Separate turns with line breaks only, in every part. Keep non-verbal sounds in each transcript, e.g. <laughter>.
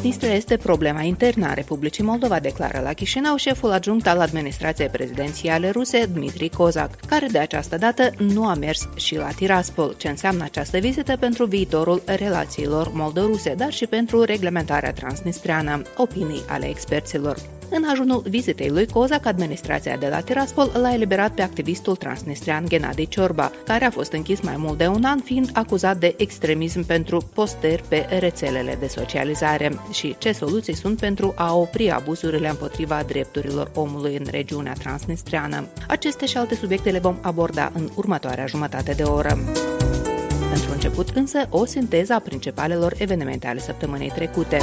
Transnistria este problema internă a Republicii Moldova, declară la Chișinău șeful adjunct al administrației prezidențiale ruse, Dmitri Kozak, care de această dată nu a mers și la Tiraspol. Ce înseamnă această vizită pentru viitorul relațiilor moldoruse, dar și pentru reglementarea transnistreană, opinii ale experților. În ajunul vizitei lui Cozac, administrația de la Tiraspol l-a eliberat pe activistul transnistrian Gennady Ciorba, care a fost închis mai mult de un an, fiind acuzat de extremism pentru posteri pe rețelele de socializare și ce soluții sunt pentru a opri abuzurile împotriva drepturilor omului în regiunea transnistriană. Aceste și alte subiecte le vom aborda în următoarea jumătate de oră. Pentru început însă, o sinteză a principalelor evenimente ale săptămânii trecute.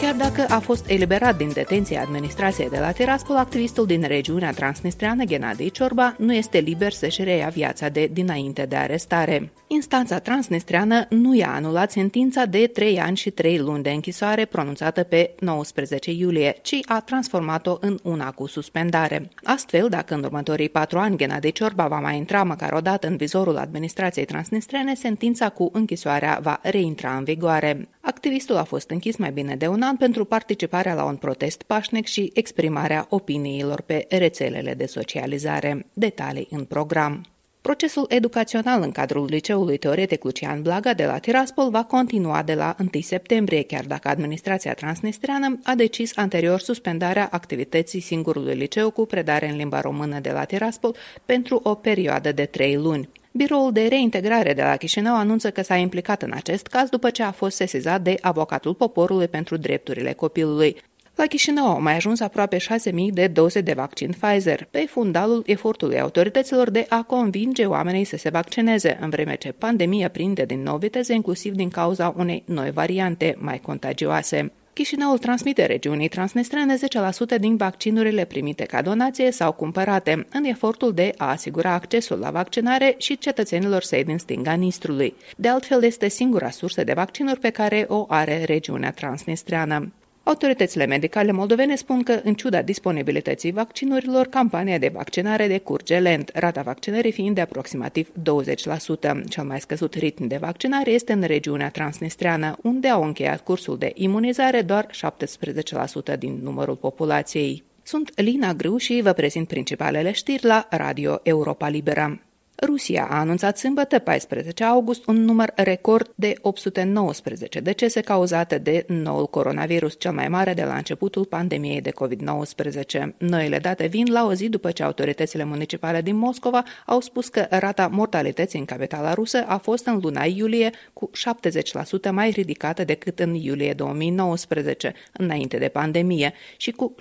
Chiar dacă a fost eliberat din detenție administrației de la Tiraspol, activistul din regiunea transnistreană, Gennady Ciorba, nu este liber să-și reia viața de dinainte de arestare. Instanța transnistreană nu i-a anulat sentința de 3 ani și 3 luni de închisoare pronunțată pe 19 iulie, ci a transformat-o în una cu suspendare. Astfel, dacă în următorii patru ani Gennady Ciorba va mai intra măcar o dată în vizorul administrației transnistrene, sentința cu închisoarea va reintra în vigoare. Activistul a fost închis mai bine de un an pentru participarea la un protest pașnic și exprimarea opiniilor pe rețelele de socializare. Detalii în program. Procesul educațional în cadrul liceului teoretic Lucian Blaga de la Tiraspol va continua de la 1 septembrie, chiar dacă administrația transnistreană a decis anterior suspendarea activității singurului liceu cu predare în limba română de la Tiraspol pentru o perioadă de trei luni. Biroul de reintegrare de la Chișinău anunță că s-a implicat în acest caz după ce a fost sesizat de avocatul poporului pentru drepturile copilului. La Chișinău au mai ajuns aproape 6.000 de doze de vaccin Pfizer, pe fundalul efortului autorităților de a convinge oamenii să se vaccineze, în vreme ce pandemia prinde din nou viteze, inclusiv din cauza unei noi variante mai contagioase. Chișinăul transmite regiunii transnistrene 10% din vaccinurile primite ca donație sau cumpărate, în efortul de a asigura accesul la vaccinare și cetățenilor săi din stânga Nistrului. De altfel, este singura sursă de vaccinuri pe care o are regiunea transnistreană. Autoritățile medicale moldovene spun că, în ciuda disponibilității vaccinurilor, campania de vaccinare decurge lent, rata vaccinării fiind de aproximativ 20%. Cel mai scăzut ritm de vaccinare este în regiunea transnistreană, unde au încheiat cursul de imunizare doar 17% din numărul populației. Sunt Lina Grâu și vă prezint principalele știri la Radio Europa Libera. Rusia a anunțat sâmbătă 14 august un număr record de 819 decese cauzate de noul coronavirus, cel mai mare de la începutul pandemiei de COVID-19. Noile date vin la o zi după ce autoritățile municipale din Moscova au spus că rata mortalității în capitala rusă a fost în luna iulie cu 70% mai ridicată decât în iulie 2019, înainte de pandemie, și cu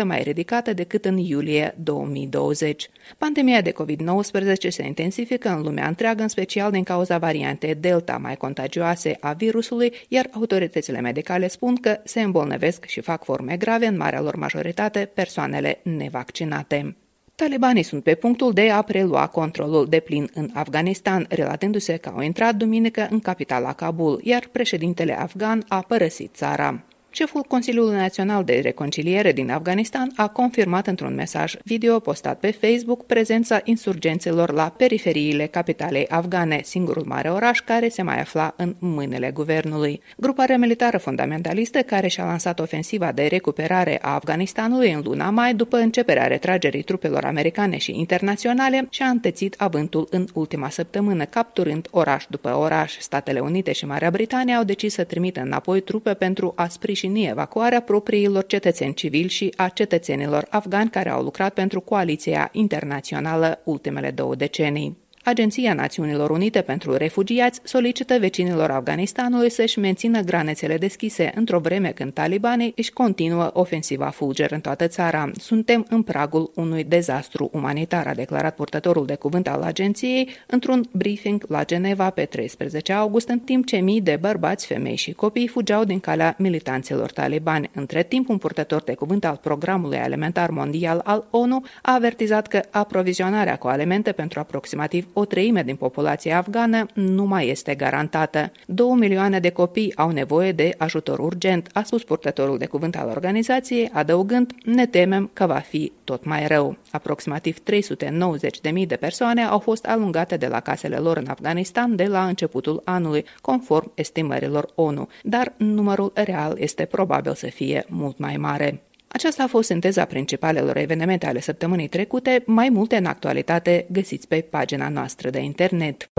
60% mai ridicată decât în iulie 2020. Pandemia de COVID-19 ce se intensifică în lumea întreagă, în special din cauza variantei Delta mai contagioase a virusului, iar autoritățile medicale spun că se îmbolnăvesc și fac forme grave în marea lor majoritate persoanele nevaccinate. Talibanii sunt pe punctul de a prelua controlul de plin în Afganistan, relatându-se că au intrat duminică în capitala Kabul, iar președintele afgan a părăsit țara. Șeful Consiliului Național de Reconciliere din Afganistan a confirmat într-un mesaj video postat pe Facebook prezența insurgențelor la periferiile capitalei afgane, singurul mare oraș care se mai afla în mâinile guvernului. Gruparea militară fundamentalistă care și-a lansat ofensiva de recuperare a Afganistanului în luna mai după începerea retragerii trupelor americane și internaționale și-a întețit avântul în ultima săptămână, capturând oraș după oraș. Statele Unite și Marea Britanie au decis să trimită înapoi trupe pentru a sprijini sprijini evacuarea propriilor cetățeni civili și a cetățenilor afgani care au lucrat pentru coaliția internațională ultimele două decenii. Agenția Națiunilor Unite pentru Refugiați solicită vecinilor Afganistanului să-și mențină granițele deschise într-o vreme când talibanii își continuă ofensiva fulger în toată țara. Suntem în pragul unui dezastru umanitar, a declarat purtătorul de cuvânt al agenției într-un briefing la Geneva pe 13 august, în timp ce mii de bărbați, femei și copii fugeau din calea militanților talibani. Între timp, un purtător de cuvânt al Programului Alimentar Mondial al ONU a avertizat că aprovizionarea cu alimente pentru aproximativ o treime din populația afgană nu mai este garantată. Două milioane de copii au nevoie de ajutor urgent, a spus purtătorul de cuvânt al organizației, adăugând, ne temem că va fi tot mai rău. Aproximativ 390.000 de persoane au fost alungate de la casele lor în Afganistan de la începutul anului, conform estimărilor ONU, dar numărul real este probabil să fie mult mai mare. Aceasta a fost sinteza principalelor evenimente ale săptămânii trecute, mai multe în actualitate găsiți pe pagina noastră de internet.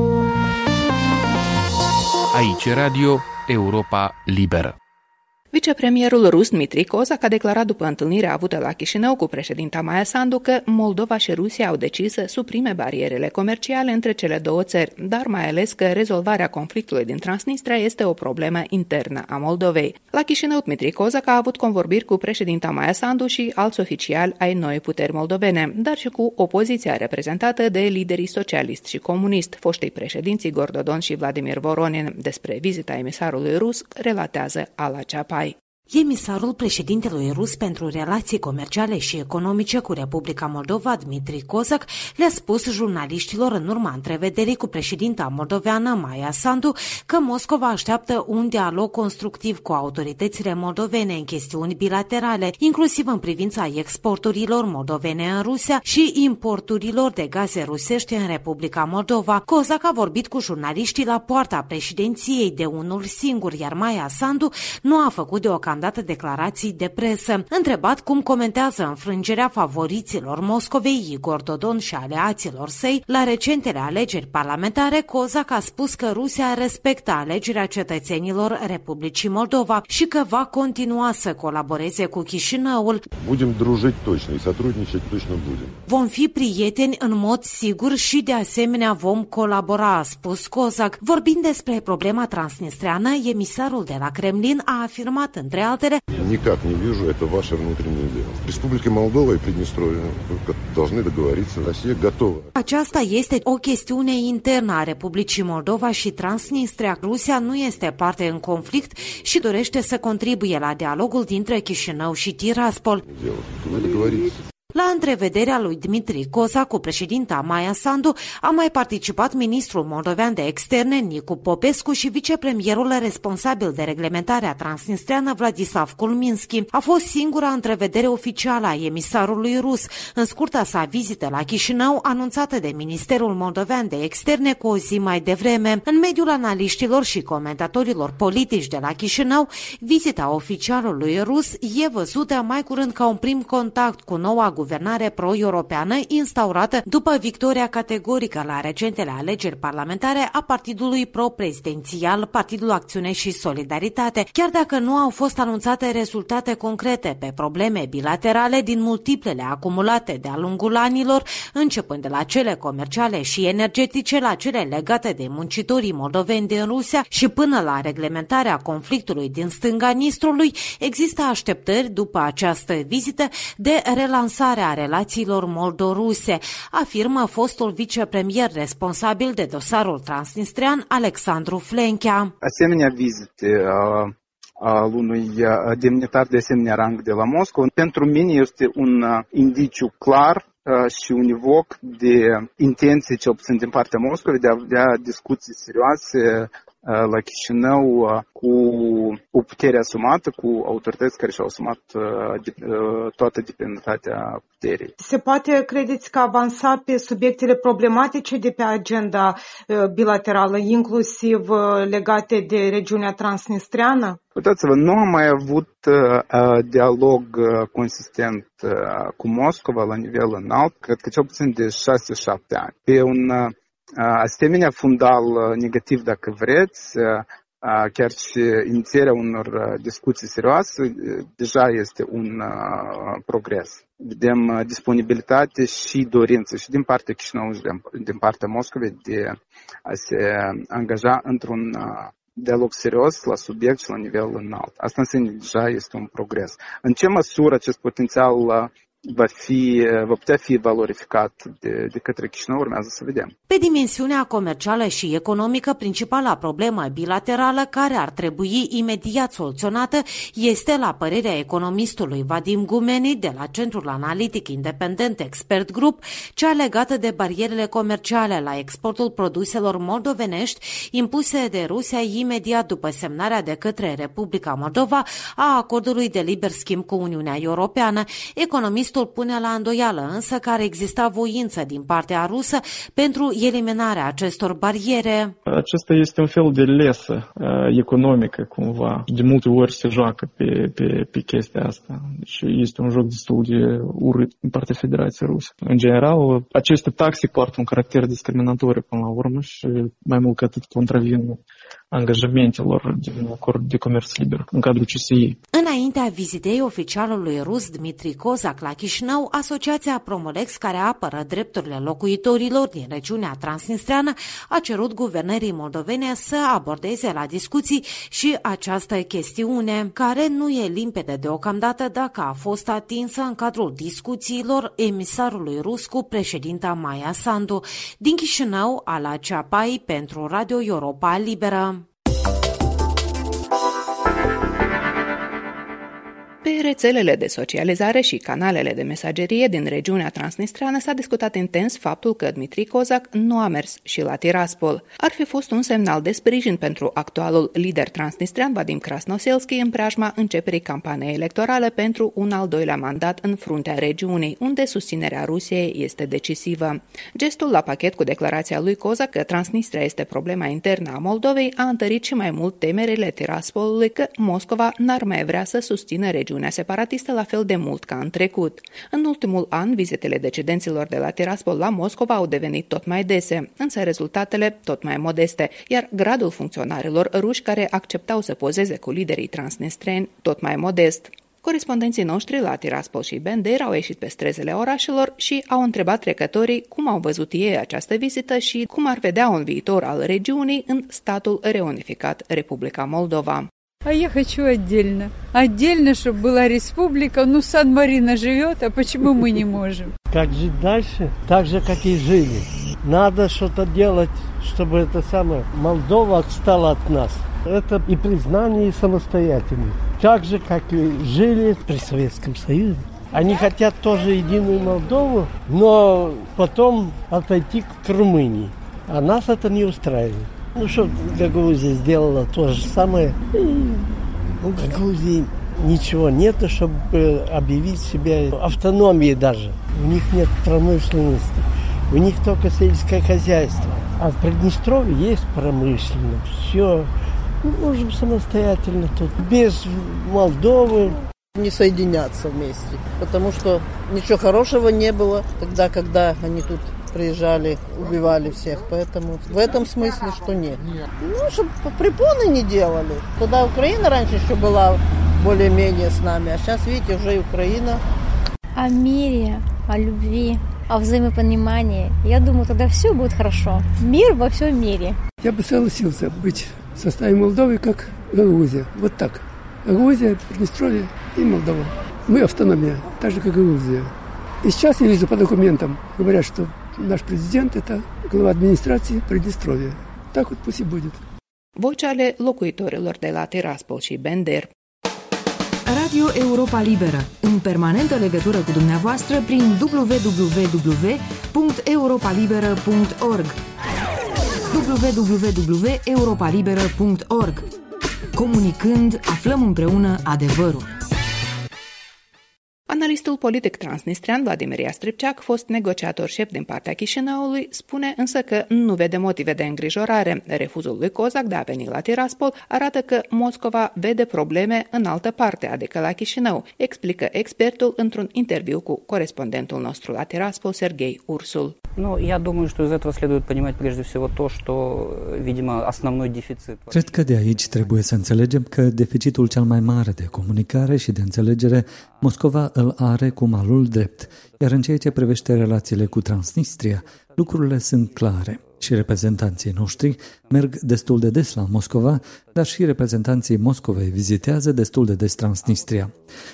Aici Radio Europa Liberă.
Vicepremierul rus Dmitri Kozak a declarat după întâlnirea avută la Chișinău cu președinta Maia Sandu că Moldova și Rusia au decis să suprime barierele comerciale între cele două țări, dar mai ales că rezolvarea conflictului din Transnistria este o problemă internă a Moldovei. La Chișinău, Dmitri Kozak a avut convorbiri cu președinta Maia Sandu și alți oficiali ai noi puteri moldovene, dar și cu opoziția reprezentată de liderii socialist și comunist, foștii președinții Gordodon și Vladimir Voronin. Despre vizita emisarului rus relatează Ala Ceapai.
Emisarul președintelui rus pentru relații comerciale și economice cu Republica Moldova, Dmitri Kozak, le-a spus jurnaliștilor în urma întrevederii cu președinta moldoveană Maia Sandu că Moscova așteaptă un dialog constructiv cu autoritățile moldovene în chestiuni bilaterale, inclusiv în privința exporturilor moldovene în Rusia și importurilor de gaze rusești în Republica Moldova. Kozak a vorbit cu jurnaliștii la poarta președinției de unul singur, iar Maia Sandu nu a făcut deocamdată deocamdată declarații de presă. Întrebat cum comentează înfrângerea favoriților Moscovei, Igor Dodon și aleaților săi, la recentele alegeri parlamentare, Cozac a spus că Rusia respectă alegerea cetățenilor Republicii Moldova și că va continua să colaboreze cu Chișinăul.
Будем дружить точно и сотрудничать точно будем.
Vom fi prieteni în mod sigur și de asemenea vom colabora, a spus Cozac. Vorbind despre problema transnistreană, emisarul de la Kremlin a afirmat între altele.
Никак не вижу, это ваше внутреннее дело. Республика Молдова и Приднестровье должны договориться. Россия готова.
Aceasta este o chestiune internă a Republicii Moldova și Transnistria. Rusia nu este parte în conflict și dorește să contribuie la dialogul dintre Chișinău și Tiraspol.
Вы договоритесь.
La întrevederea lui Dmitri Cosa cu președinta Maia Sandu a mai participat ministrul moldovean de externe Nicu Popescu și vicepremierul responsabil de reglementarea transnistreană Vladislav Kulminski. A fost singura întrevedere oficială a emisarului rus în scurta sa vizită la Chișinău anunțată de Ministerul Moldovean de Externe cu o zi mai devreme. În mediul analiștilor și comentatorilor politici de la Chișinău, vizita oficialului rus e văzută mai curând ca un prim contact cu noua guvernare guvernare pro-europeană instaurată după victoria categorică la recentele alegeri parlamentare a partidului pro-prezidențial, Partidul Acțiune și Solidaritate, chiar dacă nu au fost anunțate rezultate concrete pe probleme bilaterale din multiplele acumulate de-a lungul anilor, începând de la cele comerciale și energetice la cele legate de muncitorii moldoveni din Rusia și până la reglementarea conflictului din stânga Nistrului, există așteptări după această vizită de relansare a relațiilor moldoruse, afirmă fostul vicepremier responsabil de dosarul transnistrian Alexandru Flenchea.
Asemenea vizite al unui demnitar de asemenea rang de la Moscova, pentru mine este un indiciu clar și univoc de intenții, cel puțin din partea Moscovei, de a avea discuții serioase la Chișinău cu o putere asumată, cu autorități care și-au asumat toată dependentatea puterii.
Se poate, credeți, că avansa pe subiectele problematice de pe agenda bilaterală, inclusiv legate de regiunea transnistreană?
Uitați-vă, nu am mai avut uh, dialog uh, consistent uh, cu Moscova la nivel înalt, cred că cel puțin de 6-7 ani. Pe un uh, asemenea fundal negativ, dacă vreți, chiar și inițierea unor discuții serioase deja este un progres. Vedem disponibilitate și dorință și din partea Chișinău și din partea Moscovei de a se angaja într-un dialog serios la subiect și la nivel înalt. Asta înseamnă deja este un progres. În ce măsură acest potențial va, fi, va putea fi valorificat de, de către Chișinău, urmează să vedem.
Pe dimensiunea comercială și economică, principala problemă bilaterală care ar trebui imediat soluționată este, la părerea economistului Vadim Gumeni de la Centrul Analitic Independent Expert Group, cea legată de barierele comerciale la exportul produselor moldovenești impuse de Rusia imediat după semnarea de către Republica Moldova a acordului de liber schimb cu Uniunea Europeană. Economistul Textul pune la îndoială însă că ar exista voință din partea rusă pentru eliminarea acestor bariere.
Acesta este un fel de lesă uh, economică cumva. De multe ori se joacă pe, pe, pe chestia asta. Deci este un joc destul de urât în partea Federației Rusă. În general, aceste taxe poartă un caracter discriminatoriu până la urmă și mai mult ca atât contravin angajamentelor din acord de comerț liber în cadrul CSI.
Înaintea vizitei oficialului rus Dmitri Kozak la Chișinău, Asociația Promolex, care apără drepturile locuitorilor din regiunea transnistreană, a cerut guvernării moldovene să abordeze la discuții și această chestiune, care nu e limpede deocamdată dacă a fost atinsă în cadrul discuțiilor emisarului rus cu președinta Maia Sandu. Din Chișinău, Ala Ceapai pentru Radio Europa Liberă.
Pe rețelele de socializare și canalele de mesagerie din regiunea transnistreană s-a discutat intens faptul că Dmitri Kozak nu a mers și la Tiraspol. Ar fi fost un semnal de sprijin pentru actualul lider transnistrean Vadim Krasnoselski în preajma începerii campaniei electorale pentru un al doilea mandat în fruntea regiunii, unde susținerea Rusiei este decisivă. Gestul la pachet cu declarația lui Kozak că Transnistria este problema internă a Moldovei a întărit și mai mult temerile Tiraspolului că Moscova n-ar mai vrea să susțină regiunea regiunea separatistă la fel de mult ca în trecut. În ultimul an, vizitele decidenților de la Tiraspol la Moscova au devenit tot mai dese, însă rezultatele tot mai modeste, iar gradul funcționarilor ruși care acceptau să pozeze cu liderii transnistreni tot mai modest. Corespondenții noștri la Tiraspol și Bender au ieșit pe strezele orașelor și au întrebat trecătorii cum au văzut ei această vizită și cum ar vedea un viitor al regiunii în statul reunificat Republica Moldova.
А я хочу отдельно. Отдельно, чтобы была республика. Ну, Сан-Марино живет, а почему мы не можем? <laughs>
Как жить дальше? Так же, как и жили. Надо что-то делать, чтобы это самое Молдова отстала от нас. Это и признание, и самостоятельность. Так же, как и жили при Советском Союзе. Они хотят тоже единую Молдову, но потом отойти к Румынии. А нас это не устраивает. Ну что Гагаузия сделала то же самое. И у Гагаузии ничего нет, чтобы объявить себя автономией даже. У них нет промышленности. У них только сельское хозяйство. А в Приднестровье есть промышленность. Все. Мы можем самостоятельно тут. Без Молдовы.
Не соединяться вместе. Потому что ничего хорошего не было тогда, когда они тут приезжали, убивали всех. Поэтому в этом смысле, что нет. Ну, чтобы препоны не делали. Тогда Украина раньше еще была более-менее с нами, а сейчас, видите, уже и Украина.
О мире, о любви, о взаимопонимании. Я думаю, тогда все будет хорошо. Мир во всем мире.
Я бы согласился быть в составе Молдовы как Гагаузия. Вот так. Гагаузия, Приднестровье и Молдова. Мы автономия, так же, как Гагаузия. И сейчас я вижу по документам, говорят, что Наш президент – это глава администрации Приднестровья. Так вот пусть и будет.
Voci ale locuitorilor de la Tiraspol și Bender.
Radio Europa Liberă, în permanentă legătură cu dumneavoastră prin www.europalibera.org www.europalibera.org Comunicând, aflăm împreună adevărul.
Analistul politic transnistrian Vladimir Iastripceac, fost negociator șef din partea Chișinăului, spune însă că nu vede motive de îngrijorare. Refuzul lui Cozac de a veni la Tiraspol arată că Moscova vede probleme în altă parte, adică la Chișinău, explică expertul într-un interviu cu corespondentul nostru la Tiraspol, Sergei Ursul.
Ну, я думаю, что из этого следует понимать прежде всего то, что, видимо, основной дефицит...
Cred că de aici trebuie să înțelegem că deficitul cel mai mare de comunicare și de înțelegere Moscova îl are cu malul drept, iar în ceea ce privește relațiile cu Transnistria, lucrurile sunt clare și reprezentanții noștri merg destul de des la Moscova, dar și reprezentanții Moscovei vizitează destul de des Transnistria.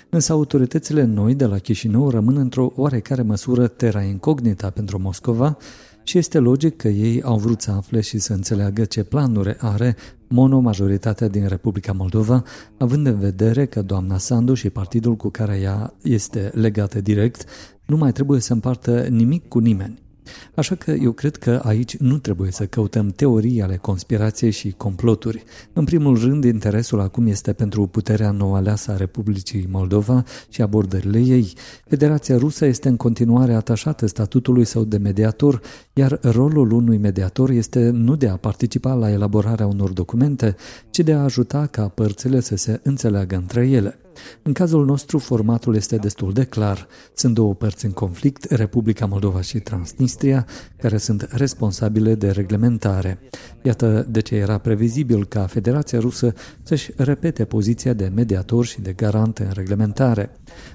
Însă autoritățile noi de la Chișinău rămân într-o oarecare măsură terra incognita pentru Moscova și este logic că ei au vrut să afle și să înțeleagă ce planuri are monomajoritatea din Republica Moldova, având în vedere că doamna Sandu și partidul cu care ea este legată direct nu mai trebuie să împartă nimic cu nimeni. Așa că eu cred că aici nu trebuie să căutăm teorii ale conspirației și comploturi. În primul rând, interesul acum este pentru puterea nouă aleasă a Republicii Moldova și abordările ei. Federația Rusă este în continuare atașată statutului său de mediator, iar rolul unui mediator este nu de a participa la elaborarea unor documente, ci de a ajuta ca părțile să se înțeleagă între ele. În cazul nostru, formatul este destul de clar. Sunt două părți în conflict, Republica Moldova și Transnistria, care sunt responsabile de reglementare. Iată de ce era previzibil ca Federația Rusă să-și repete poziția de mediator și de garant în reglementare.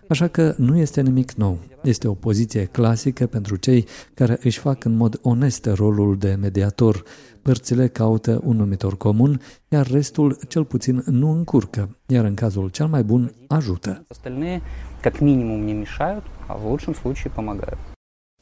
Așa că nu este nimic nou. Este o poziție clasică pentru cei care își fac în mod onest rolul de mediator Părțile caută un numitor comun, iar restul cel puțin nu încurcă, iar în cazul cel mai bun ajută.
Остальные как минимум не мешают, а в лучшем случае помогают.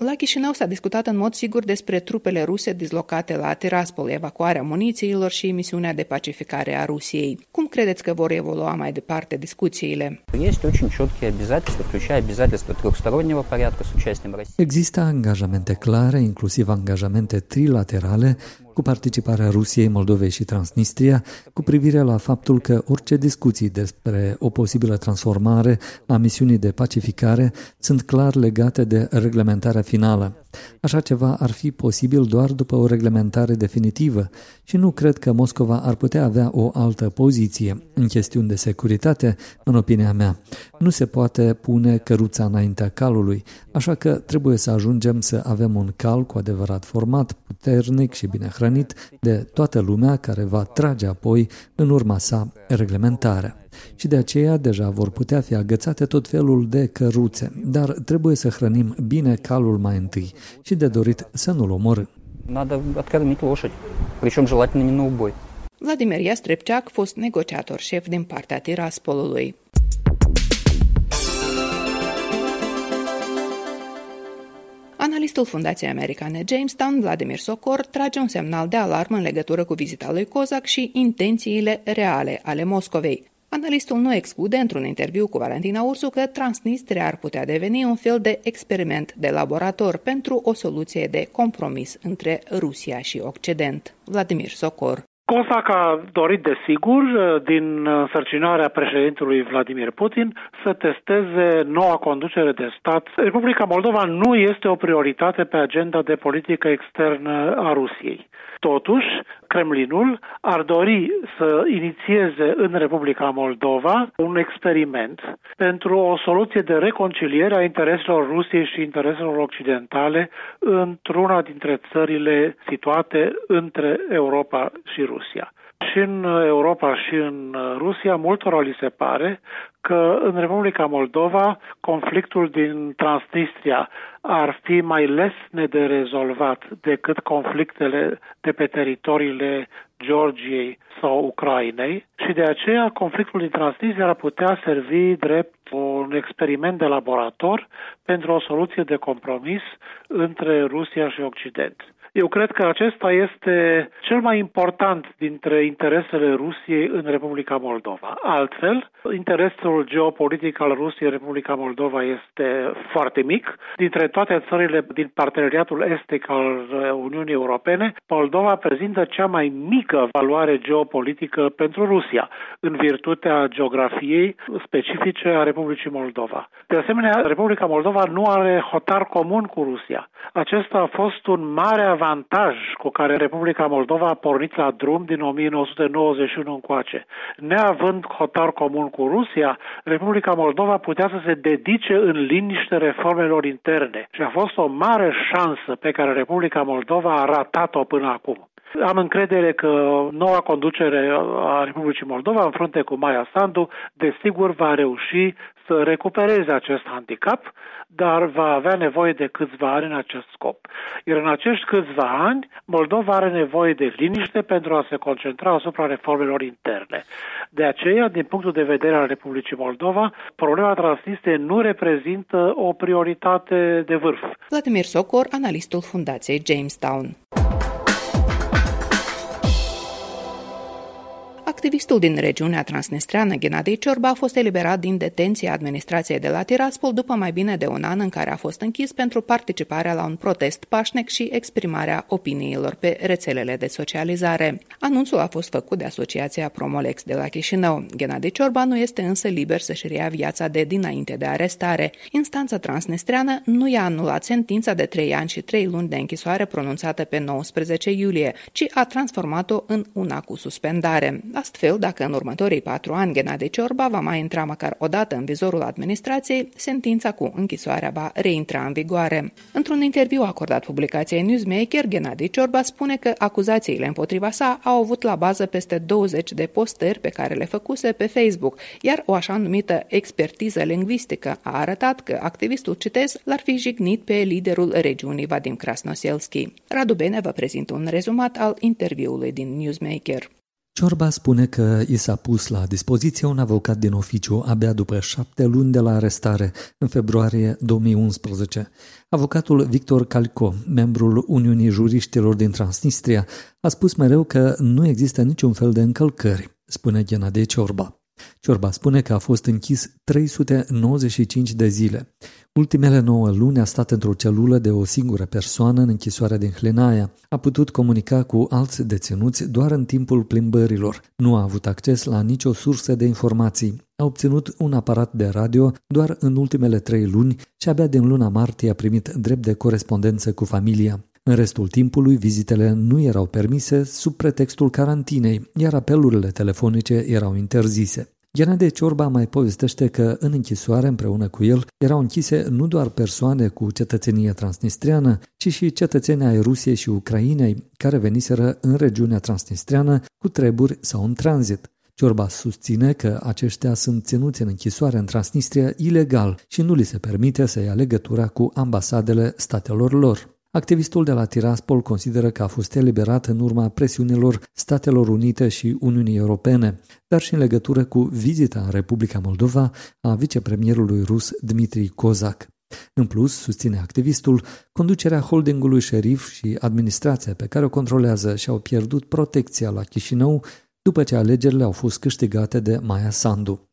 La Chișinău s-a discutat în mod sigur despre trupele ruse dislocate la Tiraspol, evacuarea munițiilor și misiunea de pacificare a Rusiei. Cum credeți că vor evolua mai departe discuțiile?
Есть очень четкие обязательства, включая обязательства трехстороннего порядка с участием России.
Există angajamente clare, inclusiv angajamente trilaterale, cu participarea Rusiei, Moldovei și Transnistria, cu privire la faptul că orice discuții despre o posibilă transformare a misiunii de pacificare sunt clar legate de reglementarea finală. Așa ceva ar fi posibil doar după o reglementare definitivă și nu cred că Moscova ar putea avea o altă poziție. În chestiuni de securitate, în opinia mea, nu se poate pune căruța înaintea calului, așa că trebuie să ajungem să avem un cal cu adevărat format, puternic și bine hrănit de toată lumea care va trage apoi în urma sa reglementarea și de aceea deja vor putea fi agățate tot felul de căruțe, dar trebuie să hrănim bine calul mai întâi și de dorit să nu-l omorâm.
Надо откормить лошадь, причем желательно не на убой.
Vladimir Iastrepceac, fost negociator șef din partea Tiraspolului. Analistul Fundației Americane Jamestown, Vladimir Socor, trage un semnal de alarmă în legătură cu vizita lui Kozak și intențiile reale ale Moscovei. Analistul nu exclude într-un interviu cu Valentina Ursu că Transnistria ar putea deveni un fel de experiment de laborator pentru o soluție de compromis între Rusia și Occident. Vladimir Socor.
Cosac a dorit, desigur, din însărcinarea președintelui Vladimir Putin, să testeze noua conducere de stat. Republica Moldova nu este o prioritate pe agenda de politică externă a Rusiei. Totuși, Kremlinul ar dori să inițieze în Republica Moldova un experiment pentru o soluție de reconciliere a intereselor Rusiei și intereselor occidentale într-una dintre țările situate între Europa și Rusia și în Europa și în Rusia, multora li se pare că în Republica Moldova conflictul din Transnistria ar fi mai lesne de rezolvat decât conflictele de pe teritoriile Georgiei sau Ucrainei și de aceea conflictul din Transnistria ar putea servi drept un experiment de laborator pentru o soluție de compromis între Rusia și Occident. Eu cred că acesta este cel mai important dintre interesele Rusiei în Republica Moldova. Altfel, interesul geopolitic al Rusiei în Republica Moldova este foarte mic. Dintre toate țările din parteneriatul estic al Uniunii Europene, Moldova prezintă cea mai mică valoare geopolitică pentru Rusia, în virtutea geografiei specifice a Republicii Moldova. De asemenea, Republica Moldova nu are hotar comun cu Rusia. Acesta a fost un mare avantaj cu care Republica Moldova a pornit la drum din 1991 încoace. Neavând hotar comun cu Rusia, Republica Moldova putea să se dedice în liniște reformelor interne și a fost o mare șansă pe care Republica Moldova a ratat-o până acum. Am încredere că noua conducere a Republicii Moldova, în frunte cu Maia Sandu, desigur va reuși să recupereze acest handicap, dar va avea nevoie de câțiva ani în acest scop. Iar în acești câțiva ani, Moldova are nevoie de liniște pentru a se concentra asupra reformelor interne. De aceea, din punctul de vedere al Republicii Moldova, problema Transnistriei nu reprezintă o prioritate de vârf.
Vladimir Socor, analistul Fundației Jamestown. Activistul din regiunea transnistreană, Gennady Ciorba, a fost eliberat din detenția administrației de la Tiraspol după mai bine de un an în care a fost închis pentru participarea la un protest pașnic și exprimarea opiniilor pe rețelele de socializare. Anunțul a fost făcut de Asociația Promolex de la Chișinău. Gennady Ciorba nu este însă liber să-și rea viața de dinainte de arestare. Instanța transnistreană nu i-a anulat sentința de 3 ani și 3 luni de închisoare pronunțată pe 19 iulie, ci a transformat-o în una cu suspendare. Astfel, dacă în următorii patru ani Ghenade Ciorba va mai intra măcar o dată în vizorul administrației, sentința cu închisoarea va reintra în vigoare. Într-un interviu acordat publicației Newsmaker, Ghenade Ciorba spune că acuzațiile împotriva sa au avut la bază peste 20 de postări pe care le făcuse pe Facebook, iar o așa numită expertiză lingvistică a arătat că activistul, citez, l-ar fi jignit pe liderul regiunii Vadim Krasnosielski. Radu Bene vă prezintă un rezumat al interviului din Newsmaker.
Ciorba spune că i s-a pus la dispoziție un avocat din oficiu abia după șapte luni de la arestare, în februarie 2011. Avocatul Victor Calco, membrul Uniunii Juriștilor din Transnistria, a spus mereu că nu există niciun fel de încălcări, spune Ghenadie Ciorba. Ciorba spune că a fost închis 395 de zile. Ultimele nouă luni a stat într-o celulă de o singură persoană în închisoarea din Hlenaia. A putut comunica cu alți deținuți doar în timpul plimbărilor. Nu a avut acces la nicio sursă de informații. A obținut un aparat de radio doar în ultimele trei luni și abia din luna martie a primit drept de corespondență cu familia. În restul timpului, vizitele nu erau permise sub pretextul carantinei, iar apelurile telefonice erau interzise. Ghenade Ciorba mai povestește că în închisoare împreună cu el erau închise nu doar persoane cu cetățenie transnistriană, ci și cetățenii ai Rusiei și Ucrainei care veniseră în regiunea transnistriană cu treburi sau în tranzit. Ciorba susține că aceștia sunt ținuți în închisoare în Transnistria ilegal și nu li se permite să ia legătura cu ambasadele statelor lor. Activistul de la Tiraspol consideră că a fost eliberat în urma presiunilor Statelor Unite și Uniunii Europene, dar și în legătură cu vizita în Republica Moldova a vicepremierului rus Dmitri Kozak. În plus, susține activistul, conducerea holdingului șerif și administrația pe care o controlează și-au pierdut protecția la Chișinău după ce alegerile au fost câștigate de Maia Sandu.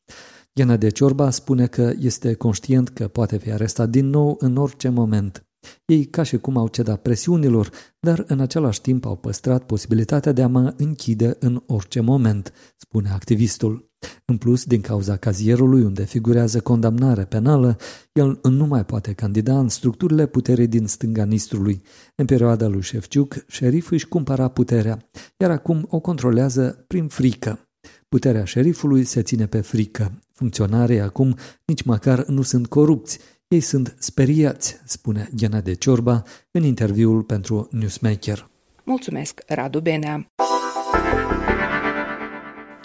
de Ciorba spune că este conștient că poate fi arestat din nou în orice moment. Ei ca și cum au cedat presiunilor, dar în același timp au păstrat posibilitatea de a mă închide în orice moment, spune activistul. În plus, din cauza cazierului unde figurează condamnare penală, el nu mai poate candida în structurile puterii din stânga Nistrului. În perioada lui Șefciuc, șeriful își cumpăra puterea, iar acum o controlează prin frică. Puterea șerifului se ține pe frică. Funcționarii acum nici măcar nu sunt corupți, ei sunt speriați, spune de Ciorba în interviul pentru Newsmaker.
Mulțumesc, Radu Benea.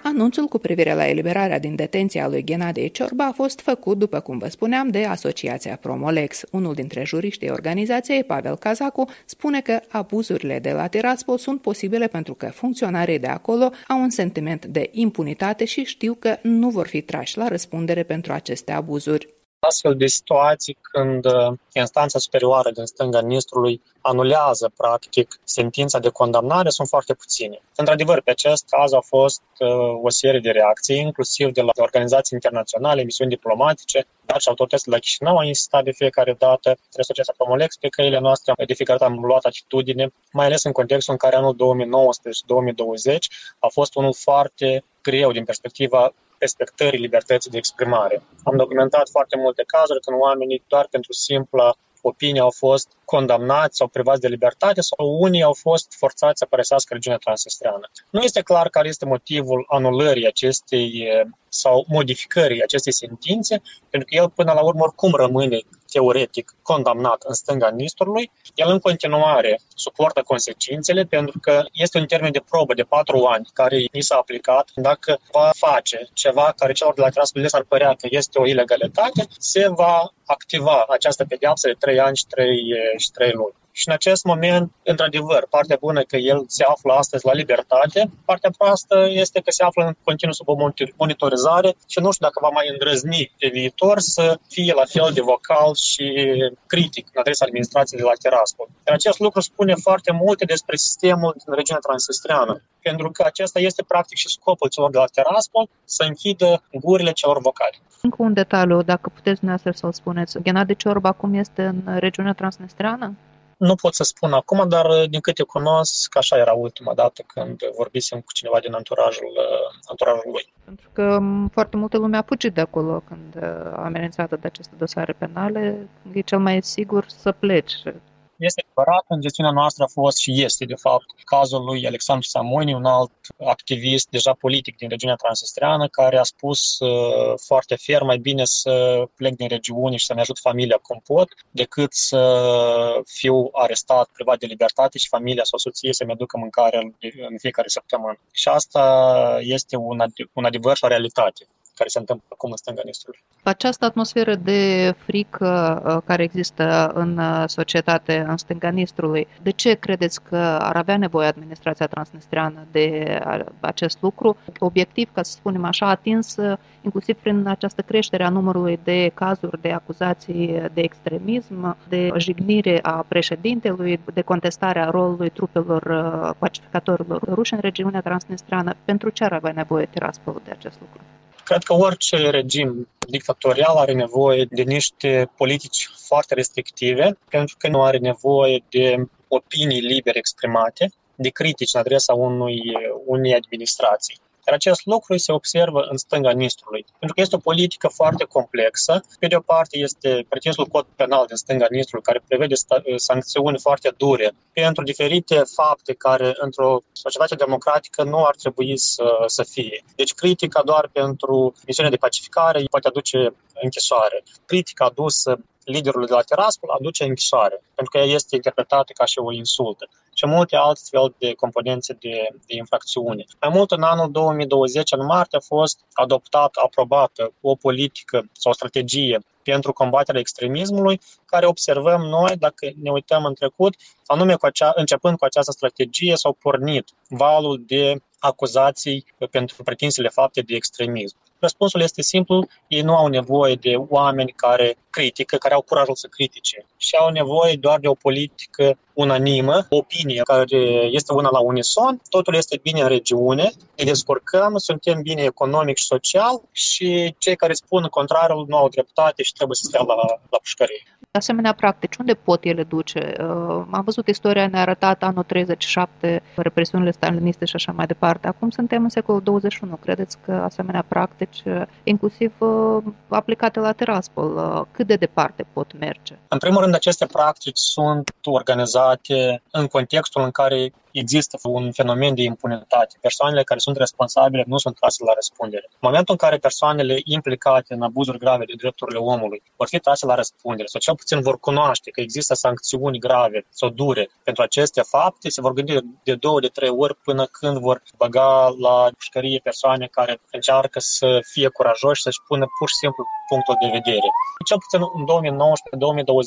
Anunțul cu privire la eliberarea din detenția lui Ghenadie Ciorba a fost făcut, după cum vă spuneam, de Asociația Promolex. Unul dintre juriștii organizației, Pavel Cazacu, spune că abuzurile de la Tiraspol sunt posibile pentru că funcționarii de acolo au un sentiment de impunitate și știu că nu vor fi trași la răspundere pentru aceste abuzuri.
Astfel de situații când uh, instanța superioară din stânga Nistrului anulează, practic, sentința de condamnare sunt foarte puține. Într-adevăr, pe acest caz au fost uh, o serie de reacții, inclusiv de la organizații internaționale, misiuni diplomatice, dar și autoritățile de la Chișinău au insistat de fiecare dată, Asociația Promolex, pe căile noastre, de fiecare dată am luat atitudine, mai ales în contextul în care anul 2019-2020 a fost unul foarte greu din perspectiva respectării libertății de exprimare. Am documentat foarte multe cazuri când oamenii, doar pentru simpla opinie, au fost condamnați sau privați de libertate sau unii au fost forțați să părăsească regiunea transnistreană. Nu este clar care este motivul anulării acestei sau modificării acestei sentințe, pentru că el până la urmă oricum rămâne teoretic condamnat în stânga Nistrului, el în continuare suportă consecințele pentru că este un termen de probă de patru ani care i s-a aplicat. Dacă va face ceva care celor de la Tiraspol ar părea că este o ilegalitate, se va activa această pedeapsă de trei ani și trei, și trei luni. Și în acest moment, într-adevăr, partea bună că el se află astăzi la libertate, partea proastă este că se află în continuu sub o monitorizare și nu știu dacă va mai îndrăzni pe viitor să fie la fel de vocal și critic în adresa administrației de la Tiraspol. Iar acest lucru spune foarte multe despre sistemul din regiunea transnistreană, pentru că acesta este practic și scopul celor de la Tiraspol să închidă gurile celor vocali.
Încă un detaliu, dacă puteți dumneavoastră să-l spuneți. Ghenadi Ciorba acum este în regiunea transnistreană?
Nu pot să spun acum, dar uh, din câte cunosc, așa era ultima dată când vorbisem cu cineva din anturajul, uh, anturajul lui.
Pentru că foarte multă lume a fugit de acolo când uh, a amenințat de aceste dosare penale. E cel mai sigur să pleci
este adevărat, în gestiunea noastră a fost și este, de fapt, cazul lui Alexandru Samoni, un alt activist deja politic din regiunea transestreană, care a spus uh, foarte ferm, mai bine să plec din regiune și să-mi ajut familia cum pot, decât să fiu arestat, privat de libertate și familia sau soție să-mi aducă mâncare în fiecare săptămână. Și asta este un, un adevăr și o realitate care se întâmplă acum în stânga Nistrului.
Această atmosferă de frică uh, care există în uh, societate în stânga Nistrului, de ce credeți că ar avea nevoie administrația transnistreană de acest lucru? Obiectiv, ca să spunem așa, atins uh, inclusiv prin această creștere a numărului de cazuri de acuzații de extremism, de jignire a președintelui, de contestare a rolului trupelor pacificatorilor ruși în regiunea transnistreană. Pentru ce ar avea nevoie Tiraspol de acest lucru?
Cred că orice regim dictatorial are nevoie de niște politici foarte restrictive, pentru că nu are nevoie de opinii libere exprimate, de critici în adresa unui, unei administrații. Iar acest lucru se observă în stânga Nistrului, pentru că este o politică foarte complexă. Pe de o parte este pretinsul cod penal din stânga Nistrului, care prevede sancțiuni foarte dure pentru diferite fapte care într-o societate democratică nu ar trebui să, să fie. Deci critica doar pentru misiunea de pacificare poate aduce închisoare. Critica adusă liderului de la Tiraspol aduce închisoare, pentru că ea este interpretată ca și o insultă și multe altfel de componențe de, de infracțiune. Mai mult, în anul 2020, în martie, a fost adoptată, aprobată o politică sau o strategie pentru combaterea extremismului, care observăm noi, dacă ne uităm în trecut, anume cu acea, începând cu această strategie, s-au pornit valul de acuzații pentru pretinsele fapte de extremism. Răspunsul este simplu, ei nu au nevoie de oameni care critică, care au curajul să critique. Și au nevoie doar de o politică unanimă, o opinie care este una la unison, totul este bine în regiune, ne descurcăm, suntem bine economic și social și cei care spun contrarul nu au dreptate și trebuie să stea la, la pușcărie
asemenea practici, unde pot ele duce? Uh, am văzut istoria ne-a arătat anul 37, represiunile staliniste și așa mai departe. Acum suntem în secolul 21. Credeți că asemenea practici, uh, inclusiv uh, aplicate la Tiraspol, cât de departe pot merge?
În primul rând, aceste practici sunt organizate în contextul în care există un fenomen de impunitate. Persoanele care sunt responsabile nu sunt trase la răspundere. În momentul în care persoanele implicate în abuzuri grave de drepturile omului vor fi trase la răspundere sau cel puțin vor cunoaște că există sancțiuni grave sau dure pentru aceste fapte, se vor gândi de două, de trei ori până când vor băga la pușcărie persoane care încearcă să fie curajoși, să-și pună pur și simplu punctul de vedere. Cel puțin în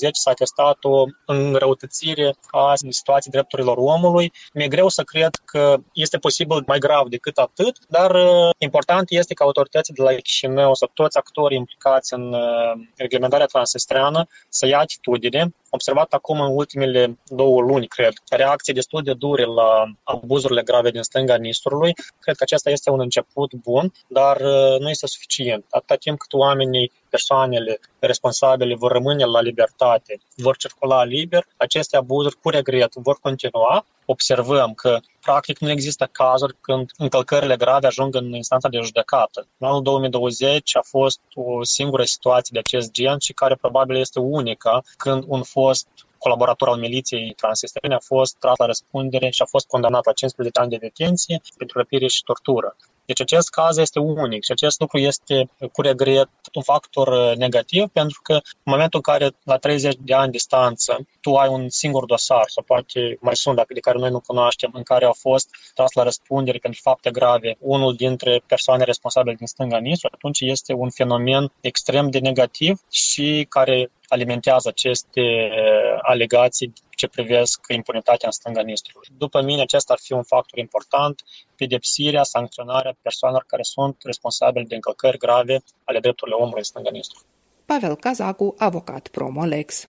2019-2020 s-a testat o înrăutățire a situației drepturilor omului mi-e greu să cred că este posibil mai grav decât atât, dar uh, important este ca autoritățile de la Chișinău sau toți actorii implicați în uh, reglementarea transnistreană să ia atitudine. Observat acum în ultimele două luni, cred, reacții destul de dure la abuzurile grave din stânga Nistrului. Cred că acesta este un început bun, dar uh, nu este suficient. Atâta timp cât oamenii persoanele responsabile vor rămâne la libertate, vor circula liber, aceste abuzuri cu regret vor continua. Observăm că practic nu există cazuri când încălcările grave ajung în instanța de judecată. În anul 2020 a fost o singură situație de acest gen și care probabil este unica când un fost colaborator al miliției transistrene a fost tras la răspundere și a fost condamnat la 15 ani de detenție pentru răpire și tortură. Deci acest caz este unic și acest lucru este cu regret un factor uh, negativ pentru că în momentul în care la 30 de ani distanță tu ai un singur dosar sau poate mai sunt dacă de care noi nu cunoaștem în care au fost tras la răspundere pentru fapte grave unul dintre persoane responsabile din stânga Nistru, atunci este un fenomen extrem de negativ și care alimentează aceste uh, alegații ce privesc impunitatea în stânga Nistrului. După mine, acesta ar fi un factor important, pedepsirea, sancționarea persoanelor care sunt responsabili de încălcări grave ale drepturilor omului în stânga Nistrului.
Pavel Cazacu, avocat Promolex.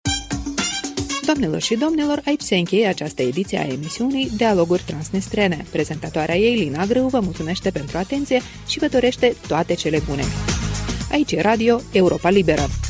Doamnelor și domnilor, aici se încheie această ediție a emisiunii Dialoguri Transnistrene. Prezentatoarea ei, Lina Grâu, vă mulțumește pentru atenție și vă dorește toate cele bune. Aici e Radio Europa Liberă.